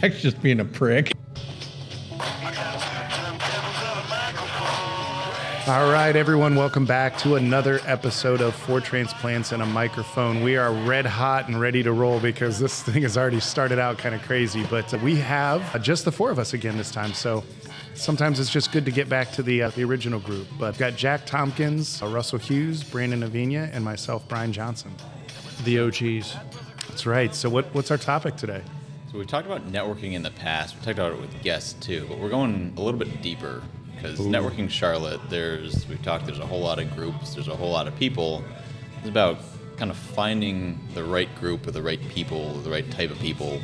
Jack's just being a prick. All right, everyone, welcome back to another episode of Four Transplants and a Microphone. We are red hot and ready to roll because this thing has already started out kind of crazy, but we have uh, just the four of us again this time. So sometimes it's just good to get back to the uh, the original group. But I've got Jack Tompkins, uh, Russell Hughes, Brandon Avina, and myself, Brian Johnson. The OGs. That's right. So what, what's our topic today? So we've talked about networking in the past. We talked about it with guests too, but we're going a little bit deeper because networking Charlotte. There's we've talked. There's a whole lot of groups. There's a whole lot of people. It's about kind of finding the right group or the right people, the right type of people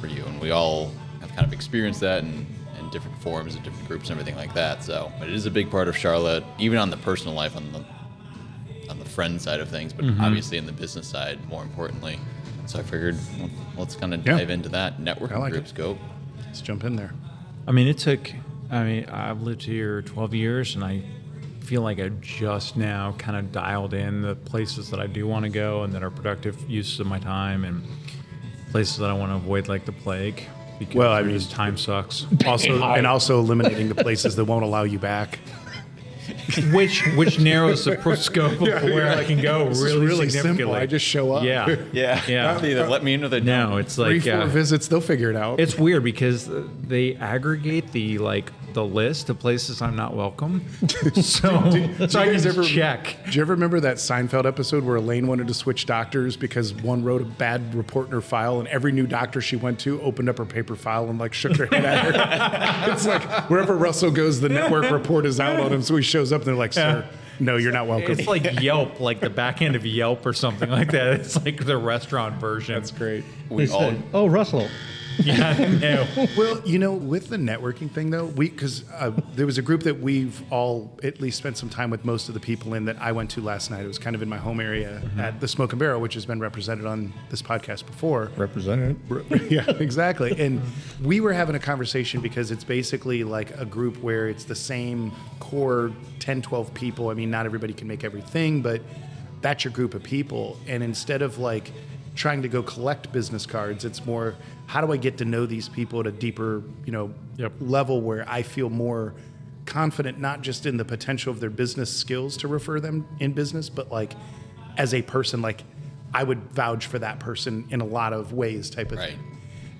for you. And we all have kind of experienced that in, in different forms and different groups and everything like that. So, but it is a big part of Charlotte, even on the personal life, on the on the friend side of things, but mm-hmm. obviously in the business side, more importantly. So I figured well, let's kind of Yeah. dive into that networking I like groups. it. Go. Let's jump in there. I mean, it took, I mean, I've lived here 12 years and I feel like I just now kind of dialed in the places that I do want to go and that are productive uses of my time and places that I want to avoid like the plague. Because Well, I there's- mean- time sucks. Also, and also eliminating the places that won't allow you back. which which narrows the pro- scope of where I can go This really, is really significantly. simple. I just show up. yeah, Yeah. Yeah. Either let me in or they don't. no, it's Three, like four uh, visits, they'll figure it out. It's weird because uh, they aggregate the like the list of places I'm not welcome. So, so I you can just ever- check. Do you ever remember that Seinfeld episode where Elaine wanted to switch doctors because one wrote a bad report in her file, and every new doctor she went to opened up her paper file and like shook her head at her? it's like wherever Russell goes, the network report is out on him, so he shows up and they're like, "Sir, no, you're not welcome." It's like Yelp, like the back end of Yelp or something like that. It's like the restaurant version. That's great. We They all said, oh, Russell. Yeah, no. Well, you know, with the networking thing though, we because uh, there was a group that we've all at least spent some time with most of the people in that I went to last night. It was kind of in my home area at the Smoke and Barrel, which has been represented on this podcast before. Represented. yeah, exactly. And we were having a conversation because it's basically like a group where it's the same core 10, 12 people. I mean, not everybody can make everything, but that's your group of people. And instead of like trying to go collect business cards, it's more how do I get to know these people at a deeper, you know, Yep. level where I feel more confident not just in the potential of their business skills to refer them in business, but like as a person, like I would vouch for that person in a lot of ways type of Right. thing.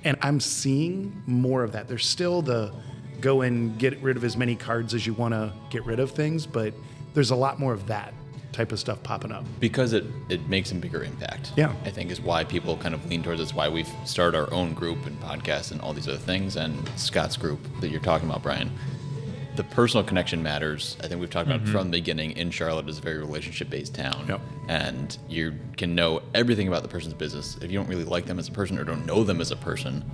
And I'm seeing more of that. There's still the go and get rid of as many cards as you want to get rid of things, but there's a lot more of that type of stuff popping up. because it, it makes a bigger impact. Yeah. I think is why people kind of lean towards it's why we've started our own group and podcasts and all these other things and Scott's group that you're talking about, Brian. The personal connection matters. I think we've talked about it from the beginning in Charlotte is a very relationship based town. Yep. And you can know everything about the person's business. If you don't really like them as a person or don't know them as a person,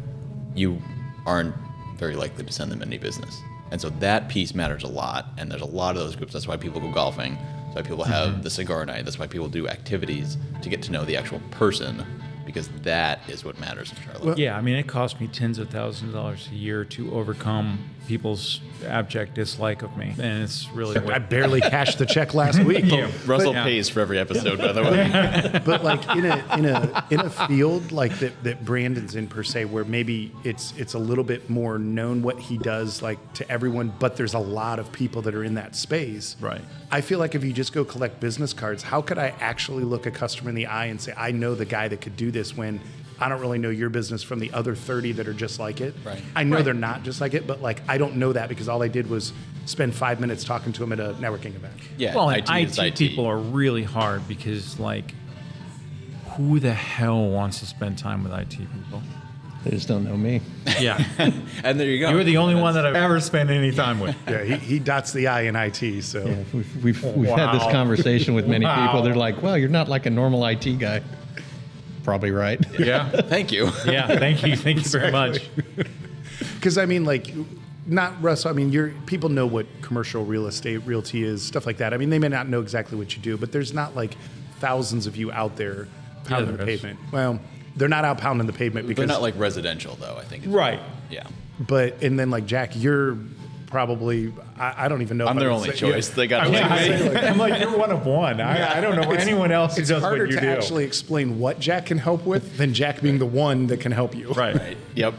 you aren't very likely to send them any business. And so that piece matters a lot. And there's a lot of those groups. That's why people go golfing. That's why people have mm-hmm. the cigar night. That's why people do activities to get to know the actual person because that is what matters in Charlotte. Yeah, I mean, it cost me tens of thousands of dollars a year to overcome people's abject dislike of me, and it's really I barely cashed the check last week. Russell yeah. pays for every episode, by the way. but like in a in a in a field like that that Brandon's in per se, where maybe it's it's a little bit more known what he does like to everyone, but there's a lot of people that are in that space. Right. I feel like if you just go collect business cards, how could I actually look a customer in the eye and say I know the guy that could do this when I don't really know your business from the other 30 that are just like it. Right. I know Right. they're not just like it, but like I don't know that because all I did was spend five minutes talking to them at a networking event. Yeah, well, and IT is IT, IT. people are really hard because like, who the hell wants to spend time with IT people? They just don't know me. Yeah, And there you go. you're the only one that I've ever spent any time with. Yeah, he, he dots the I in IT, so Yeah, we've we've, we've had this conversation with many Wow. people. They're like, "Well, you're not like a normal IT guy." Probably right. Yeah, Thank you. yeah. Thank you, thank you very much. Because I mean, like, not Russ. I mean, you're people know what commercial real estate realty is, stuff like that. I mean, they may not know exactly what you do, but there's not like thousands of you out there pounding there the is. pavement. Well, they're not out pounding the pavement because, They're not like residential, though, I think. Right. Yeah. but and then like Jack, you're probably I, I don't even know. I'm their only say- choice. yeah. They got was to like say, like- I'm like, you're one of one. I, I don't know anyone else It's does harder what you to do. actually explain what Jack can help with than Jack being the one that can help you. right. Right. Yep.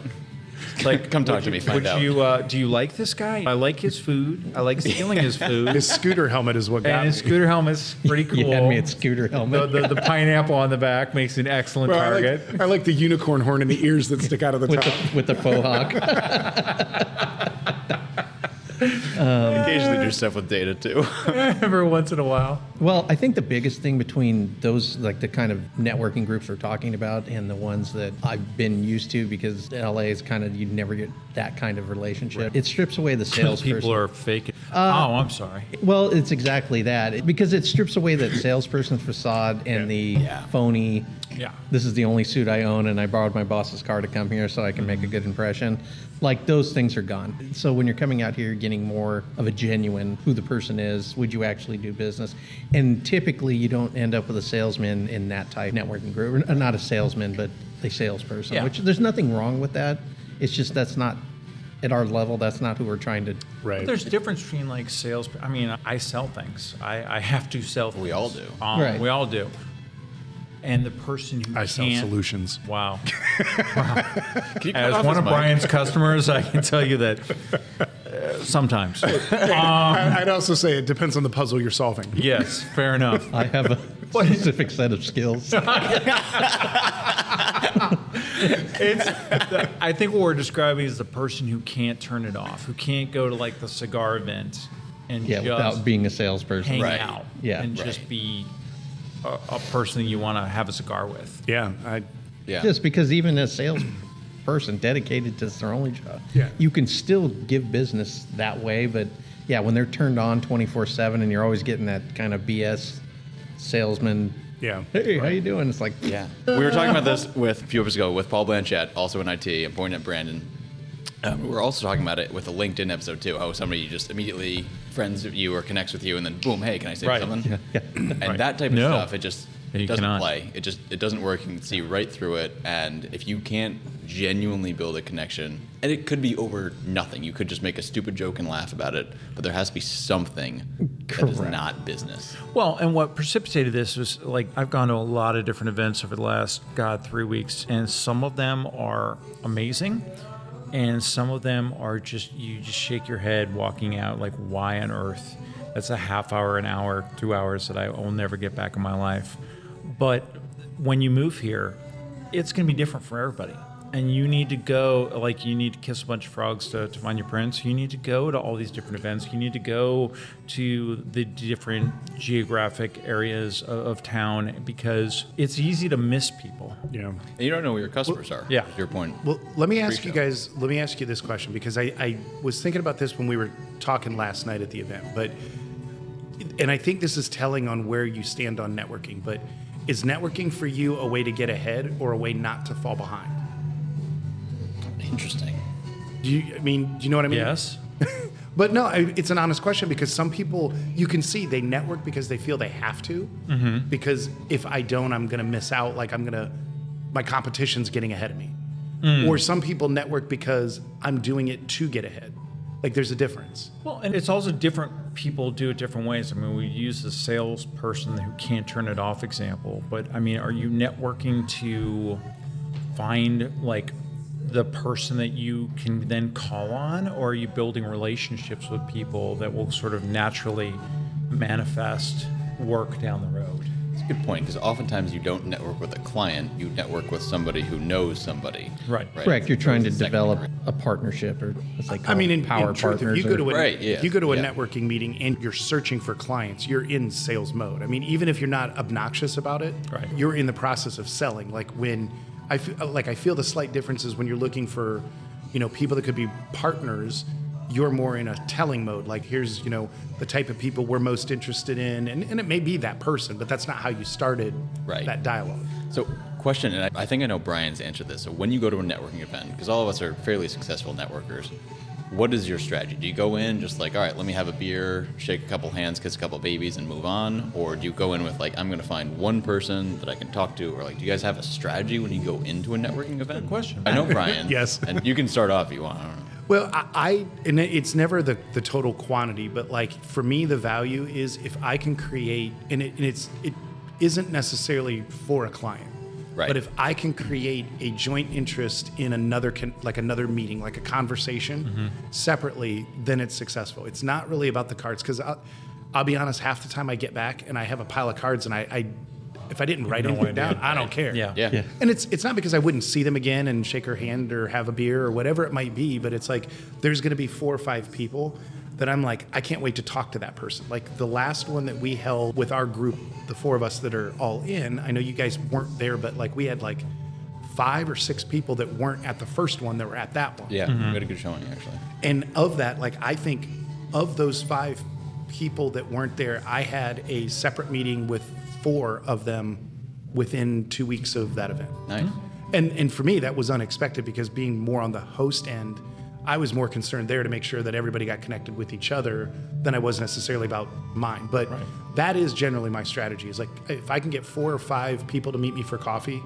Like, Come talk would to me, you- find would out. you? Uh, do you like this guy? I like his food. I like stealing his food. His scooter helmet is what got and me. his scooter helmet's pretty cool. You had me at scooter the, helmet. the, the pineapple on the back makes an excellent Well, I, target. like, I like the unicorn horn and the ears that stick out of the with top. the with the faux hawk. Um, Occasionally do stuff with data too. Every once in a while. Well, I think the biggest thing between those, like the kind of networking groups we're talking about, and the ones that I've been used to, because LA is kind of you never get that kind of relationship. It strips away the salesperson. People are fake. Uh, oh, I'm sorry. Well, it's exactly that because it strips away that salesperson facade and the Yeah. phony. Yeah. This is the only suit I own, and I borrowed my boss's car to come here so I can make a good impression. Like those things are gone. So when you're coming out here, you're getting more of a genuine who the person is. Would you actually do business? And typically, you don't end up with a salesman in that type networking group. Or Not a salesman, but a salesperson. Yeah. Which there's nothing wrong with that. It's just that's not at our level. That's not who we're trying to right. There's a difference between like sales. I mean, I sell things. I, I have to sell. Things. We all do. Um, Right. We all do. And the person who I sell can't, solutions. Wow. Can you cut As one of mic? Brian's customers, I can tell you that uh, sometimes. I- I'd also say it depends on the puzzle you're solving. Yes, fair enough. I have a specific set of skills. It's, I think what we're describing is the person who can't turn it off, who can't go to like the cigar event and Yeah, just without being a salesperson. hang Right. out Yeah. and just be a, a person you want to have a cigar with. Yeah, I, Yeah. Just because even a salesperson dedicated to their only job, Yeah. you can still give business that way. But yeah, when they're turned on 24 7 and you're always getting that kind of BS salesman, yeah. hey, how you doing? It's like, Yeah. We were talking about this with a few episodes ago with Paul Blanchett, also in IT. I'm pointing at Brandon. Um, we were also talking about it with a LinkedIn episode too. How somebody just immediately friends with you or connects with you, and then boom, hey, can I say Right. something? yeah, yeah. And that type of No. stuff, it just You it doesn't cannot. play. It just it doesn't work. You can see right through it. And if you can't genuinely build a connection, and it could be over nothing. You could just make a stupid joke and laugh about it, but there has to be something that is Correct. not business. Well, and what precipitated this was like I've gone to a lot of different events over the last god three weeks, and some of them are amazing, and some of them are just you just shake your head walking out like why on earth? That's a half hour, an hour, two hours that I will never get back in my life. But when you move here, it's going to be different for everybody. And you need to go, like, you need to kiss a bunch of frogs to, to find your prince. You need to go to all these different events. You need to go to the different geographic areas of, of town because it's easy to miss people. Yeah. And you don't know where your customers are. yeah. Your point. Well, let me ask you Pre-show. guys. Let me ask you this question because I, I was thinking about this when we were talking last night at the event, but and I think this is telling on where you stand on networking. But is networking for you a way to get ahead or a way not to fall behind? Interesting. Do you? I mean, do you know what I mean? Yes. But no, I- it's an honest question because some people you can see they network because they feel they have to. Mm-hmm. Because if I don't, I'm going to miss out. Like I'm going to, my competition's getting ahead of me. Mm. Or some people network because I'm doing it to get ahead. Like there's a difference. Well, and it's also different people do it different ways. I mean, we use the salesperson who can't turn it off example, but I mean, are you networking to find like the person that you can then call on, or are you building relationships with people that will sort of naturally manifest work down the road? It's a good point because oftentimes you don't network with a client, you network with somebody who knows somebody. Right. right? Correct. You're trying to develop a partnership, or as they call I mean, in, power in truth, partners. if you go to a, Right, if you go to a yeah. networking meeting and you're searching for clients, you're in sales mode. I mean, even if you're not obnoxious about it, Right. you're in the process of selling. Like when I feel, uh, like I feel the slight differences when you're looking for, you know, people that could be partners. You're more in a telling mode. Like here's, you know, the type of people we're most interested in, and, and it may be that person, but that's not how you started Right. that dialogue. So, question, and I, I think I know Brian's answer to this. So, when you go to a networking event, because all of us are fairly successful networkers, what is your strategy? Do you go in just like, all right, let me have a beer, shake a couple hands, kiss a couple babies, and move on? Or do you go in with like, I'm going to find one person that I can talk to? Or like, do you guys have a strategy when you go into a networking event? Good question. I know Brian. Yes. And you can start off if you want. I don't know. Well, I, I and it's never the, the total quantity, but like for me, the value is if I can create, and, it, and it's it isn't necessarily for a client, Right. But if I can create a joint interest in another con- like another meeting, like a conversation mm-hmm. separately, then it's successful. It's not really about the cards because I'll, I'll be honest, half the time I get back and I have a pile of cards and I, I if I didn't write no anything idea. down, I don't care. Yeah. Yeah. Yeah. And it's it's not because I wouldn't see them again and shake her hand or have a beer or whatever it might be, but it's like there's going to be four or five people that I'm like I can't wait to talk to that person. Like the last one that we held with our group, the four of us that are all in. I know you guys weren't there, but like we had like five or six people that weren't at the first one that were at that one. Yeah, mm-hmm. we had a good showing actually. And of that, like I think of those five people that weren't there, I had a separate meeting with four of them within two weeks of that event. Nice. And and for me, that was unexpected because being more on the host end, I was more concerned there to make sure that everybody got connected with each other than I was necessarily about mine. But that is generally my strategy. Is like if I can get four or five people to meet me for coffee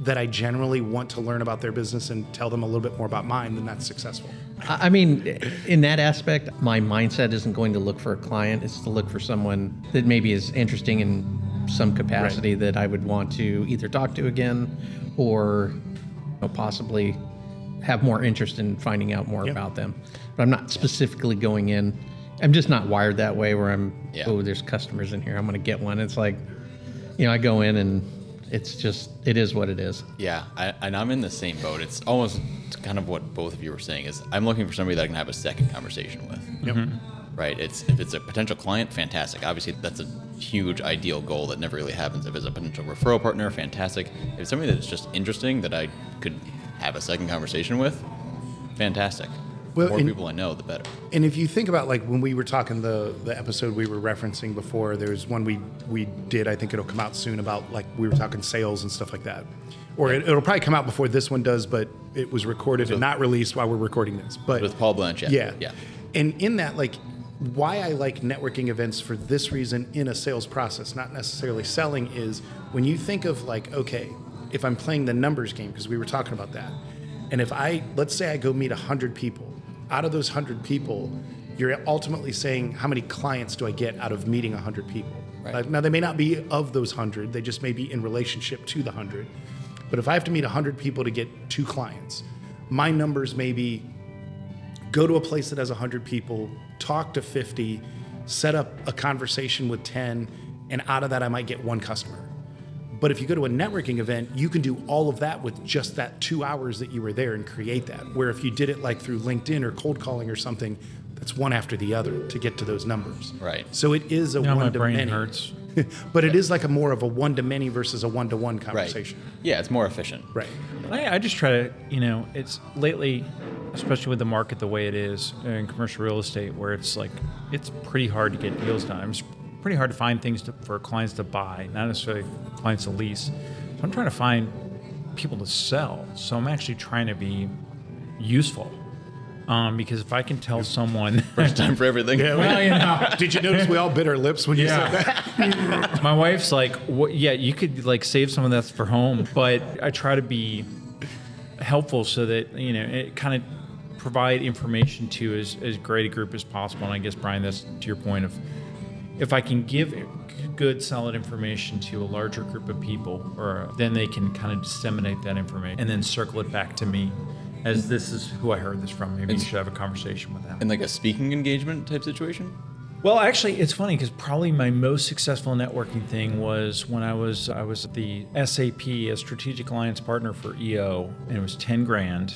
that I generally want to learn about their business and tell them a little bit more about mine, then that's successful. I mean, in that aspect, my mindset isn't going to look for a client. It's to look for someone that maybe is interesting in some capacity that I would want to either talk to again or you know, possibly have more interest in finding out more Yep. about them. But I'm not specifically going in. I'm just not wired that way where I'm, Yeah. oh, there's customers in here. I'm going to get one. It's like, you know, I go in and it's just, it is what it is. Yeah, I, and I'm in the same boat. It's almost kind of what both of you were saying is I'm looking for somebody that I can have a second conversation with. Yep. Mm-hmm. Right? It's if it's a potential client, fantastic. Obviously, that's a huge ideal goal that never really happens. If it's a potential referral partner, fantastic. If it's somebody that's just interesting that I could have a second conversation with, fantastic. Well, the more and- people I know, the better. And if you think about like when we were talking the the episode we were referencing before, there's one we we did. I think it'll come out soon about like we were talking sales and stuff like that. Or it, it'll probably come out before this one does, but it was recorded and not released while we're recording this. But With Paul Blanchett. yeah, Yeah. And in that, like, why I like networking events for this reason in a sales process, not necessarily selling, is when you think of like, okay, if I'm playing the numbers game, because we were talking about that, and if I let's say I go meet hundred people, out of those hundred people, you're ultimately saying how many clients do I get out of meeting hundred people? Right. Like, now they may not be of those hundred; they just may be in relationship to the hundred. But if I have to meet hundred people to get two clients, my numbers may be go to a place that has 100 people, talk to 50, set up a conversation with 10, and out of that, I might get one customer. But if you go to a networking event, you can do all of that with just that two hours that you were there and create that. Where if you did it like through LinkedIn or cold calling or something, that's one after the other to get to those numbers. Right. So it is a Now one my to brain many. hurts. but it is like a more of a one to many versus a one to one conversation. Right. conversation. Yeah, it's more efficient. Right. I, I just try to, you know, it's lately, especially with the market the way it is in commercial real estate, where it's like it's pretty hard to get deals done. It's pretty hard to find things to, for clients to buy, not necessarily clients to lease. So I'm trying to find people to sell. So I'm actually trying to be useful. Um, because if I can tell someone, First time for everything. well, you know, Did you notice we all bit our lips when you Yeah. said that? My wife's like, what, yeah, you could like save some of that for home, but I try to be helpful so that you know it kind of provide information to as, as great a group as possible. And I guess Brian, that's to your point of if I can give good, solid information to a larger group of people, or then they can kind of disseminate that information and then circle it back to me. As this is who I heard this from. Maybe you should have a conversation with them. In like a speaking engagement type situation? Well, actually, it's funny because probably my most successful networking thing was when I was I was the SAP, a strategic alliance partner for EO, and it was ten grand,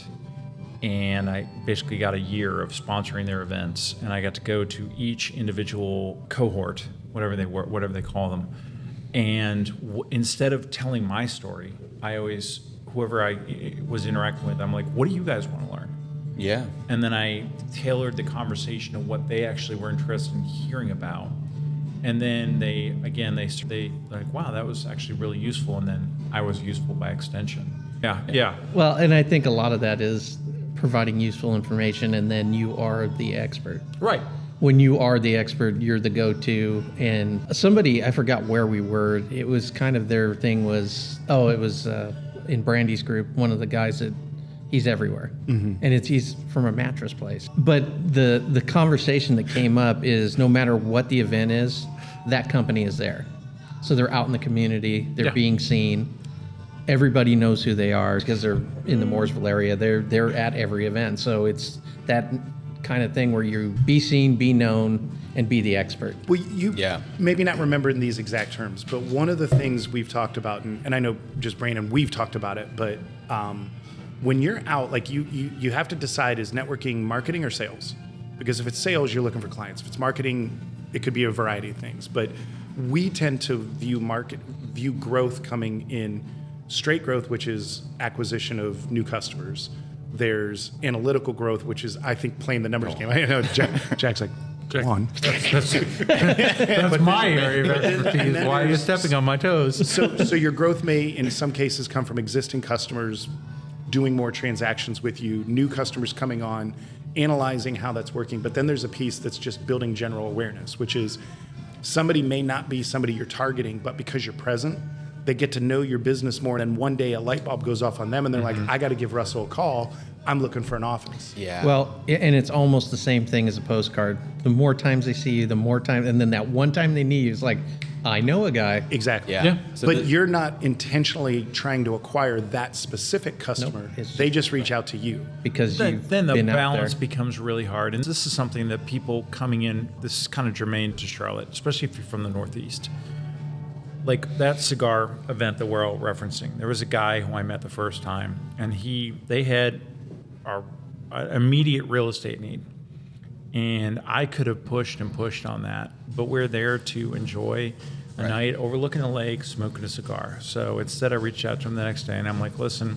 and I basically got a year of sponsoring their events, and I got to go to each individual cohort, whatever they were, whatever they call them, and w- instead of telling my story, I always whoever I was interacting with, I'm like, what do you guys want to learn? Yeah. and then I tailored the conversation to what they actually were interested in hearing about. And then they, again, they they like, wow, that was actually really useful. And then I was useful by extension. Yeah, yeah, Well, and I think a lot of that is providing useful information, and then you are the expert. right. When you are the expert, you're the go-to. And somebody, I forgot where we were. It was kind of their thing was, oh, it was uh, in Brandy's group. One of the guys that he's everywhere, and it's he's from a mattress place. But the the conversation that came up is no matter what the event is, that company is there. So they're out in the community. They're Yeah. being seen everybody knows who they are because they're in the Mooresville area. They're they're at every event, so it's that kind of thing where you be seen, be known, and be the expert. Well, you Yeah. maybe not remember in these exact terms, but one of the things we've talked about, and, and I know just Brandon, we've talked about it, but um, when you're out, like you, you, you have to decide is networking marketing or sales? Because if it's sales, you're looking for clients. If it's marketing, it could be a variety of things. But we tend to view market, view growth coming in straight growth, which is acquisition of new customers. There's analytical growth, which is I think playing the numbers oh. game. I know Jack, Jack's like, Jack- on. That's, that's my area of expertise. Why are you stepping on my toes? so, so your growth may, in some cases, come from existing customers doing more transactions with you, new customers coming on, analyzing how that's working. But then there's a piece that's just building general awareness, which is somebody may not be somebody you're targeting, but because you're present, they get to know your business more. And then one day a light bulb goes off on them, and they're like, mm-hmm. "I got to give Russell a call. I'm looking for an office." Yeah. Well, and it's almost the same thing as a postcard. The more times they see you, the more time, and then that one time they need you, it's like, I know a guy. Exactly. Yeah. Yeah. So but the- you're not intentionally trying to acquire that specific customer. it's they just reach out to you. because then, you've then the been out balance there. becomes really hard. And this is something that people coming in, this is kind of germane to Charlotte, especially if you're from the Northeast. Like that cigar event that we're all referencing, there was a guy who I met the first time, and he they had our uh, immediate real estate need, and I could have pushed and pushed on that, but we're there to enjoy a night overlooking the lake, smoking a cigar. So instead, I reached out to him the next day, and I'm like, listen.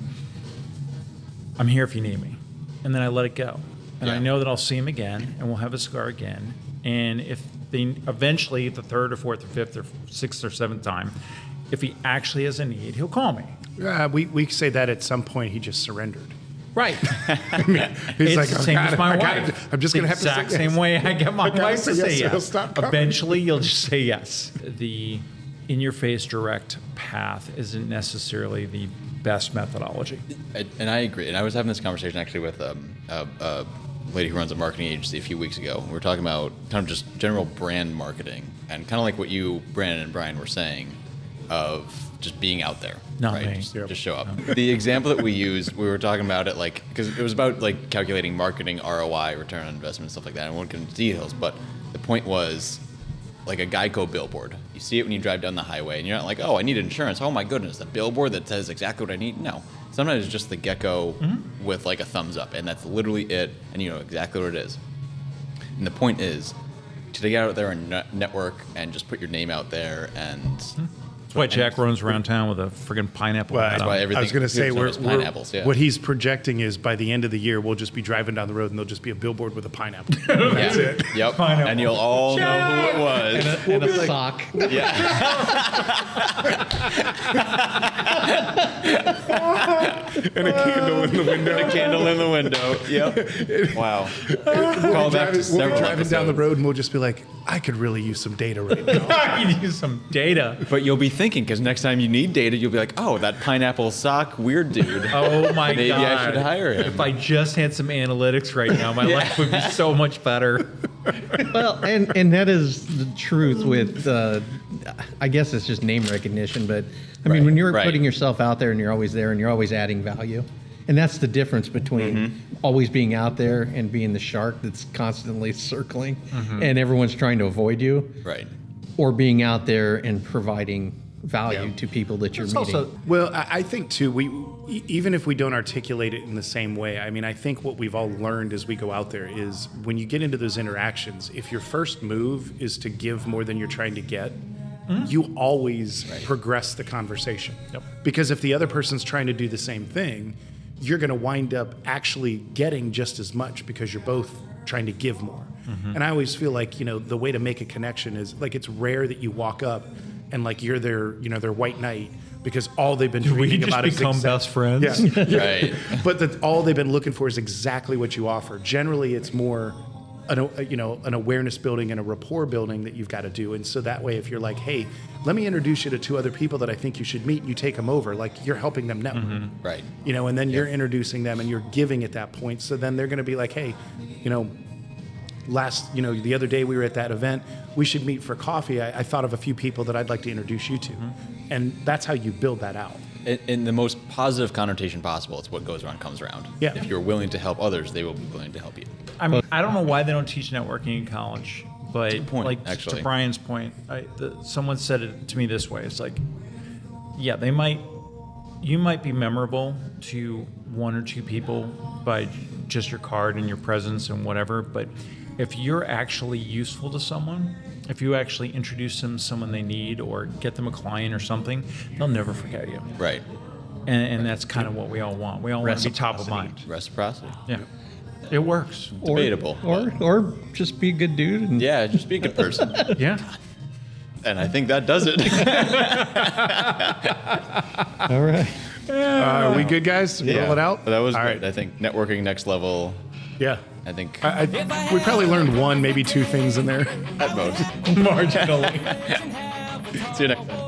I'm here if you need me. And then I let it go. And I know that I'll see him again and we'll have a cigar again. And if they eventually, the third or fourth or fifth or sixth or seventh time, if he actually has a need, he'll call me. Uh, we, we say that at some point he just surrendered. Right. He's it's like, the "Oh, same God, as my I gotta- wife. I'm just going to have to exact say yes. same way I get my I gotta wife to say say yes, yes. stop. Eventually, you'll just say yes. The in-your-face direct path isn't necessarily the best methodology. And I agree. And I was having this conversation actually with um, a, a lady who runs a marketing agency a few weeks ago. We were talking about kind of just general brand marketing and kind of like what you, Brandon and Brian, were saying of just being out there. Not right? me. Just, just show up. The example that we used, we were talking about it like because it was about like calculating marketing ROI, return on investment, stuff like that. I won't get into details, but the point was like a Geico billboard. You see it when you drive down the highway, and you're not like, oh, I need insurance. Oh my goodness, a billboard that says exactly what I need. No, sometimes it's just the gecko mm-hmm. with like a thumbs up, and that's literally it, and you know exactly what it is. And the point is to get out there and net- network and just put your name out there, and mm-hmm. That's why Jack runs around town with a friggin' pineapple. Well, hat why on. everything- I was going to say, it's we're, we're- pineapples, yeah. what he's projecting is by the end of the year, we'll just be driving down the road and there'll just be a billboard with a pineapple. that's it. Yep, Pineapple. and you'll all know who it was. and a sock. and a candle in the window. a candle in the window. Yep. Wow. Call back We'll be several driving down the episodes. road and we'll just be like, I could really use some data right now. I could use some data. But you'll be thinking because next time you need data, you'll be like, "Oh, that pineapple sock weird dude." Oh my Maybe god! Maybe I should hire him. If I just had some analytics right now, my life would be so much better. well, and and that is the truth with, uh, I guess it's just name recognition. But I mean, when you're right. putting yourself out there and you're always there and you're always adding value, and that's the difference between Mm-hmm. always being out there and being the shark that's constantly circling Mm-hmm. and everyone's trying to avoid you, right. or being out there and providing value to people that you're It's meeting. also Well, I I think too. We e- even if we don't articulate it in the same way, I mean, I think what we've all learned as we go out there is when you get into those interactions, if your first move is to give more than you're trying to get, mm-hmm. you always progress the conversation. Yep. Because if the other person's trying to do the same thing, you're going to wind up actually getting just as much because you're both trying to give more. Mm-hmm. And I always feel like you know the way to make a connection is like it's rare that you walk up and like you're their you know their white knight because all they've been we dreaming just about is become exact- best friends. Yeah. Right. but that all they've been looking for is exactly what you offer. Generally, it's more, an, uh, you know, an awareness building and a rapport building that you've got to do. And so that way, if you're like, hey, let me introduce you to two other people that I think you should meet, and you take them over, like you're helping them network. Mm-hmm. Right. You know, and then you're introducing them and you're giving at that point. So then they're going to be like, hey, you know, last, you know, the other day we were at that event. We should meet for coffee. I, I thought of a few people that I'd like to introduce you to, mm-hmm. and that's how you build that out. in, in the most positive connotation possible, it's what goes around comes around. Yeah. If you're willing to help others, they will be willing to help you. I mean, I don't know why they don't teach networking in college, but point, like actually. to Brian's point, I, the, someone said it to me this way: it's like, yeah, they might, you might be memorable to one or two people by just your card and your presence and whatever, but if you're actually useful to someone, if you actually introduce them to someone they need or get them a client or something, they'll never forget you. Right. And, and that's kind of what we all want. We all want to be top of mind. Reciprocity. Yeah, it works. Or- Debatable, Or, or just be a good dude and Yeah, just be a good person. Yeah. and I think that does it. all right. Uh, are we good, guys? Roll it out. That was all great. right. I think networking next level. Yeah. I think I, I, we probably learned one, maybe two things in there. at most. Marginally. See you next time.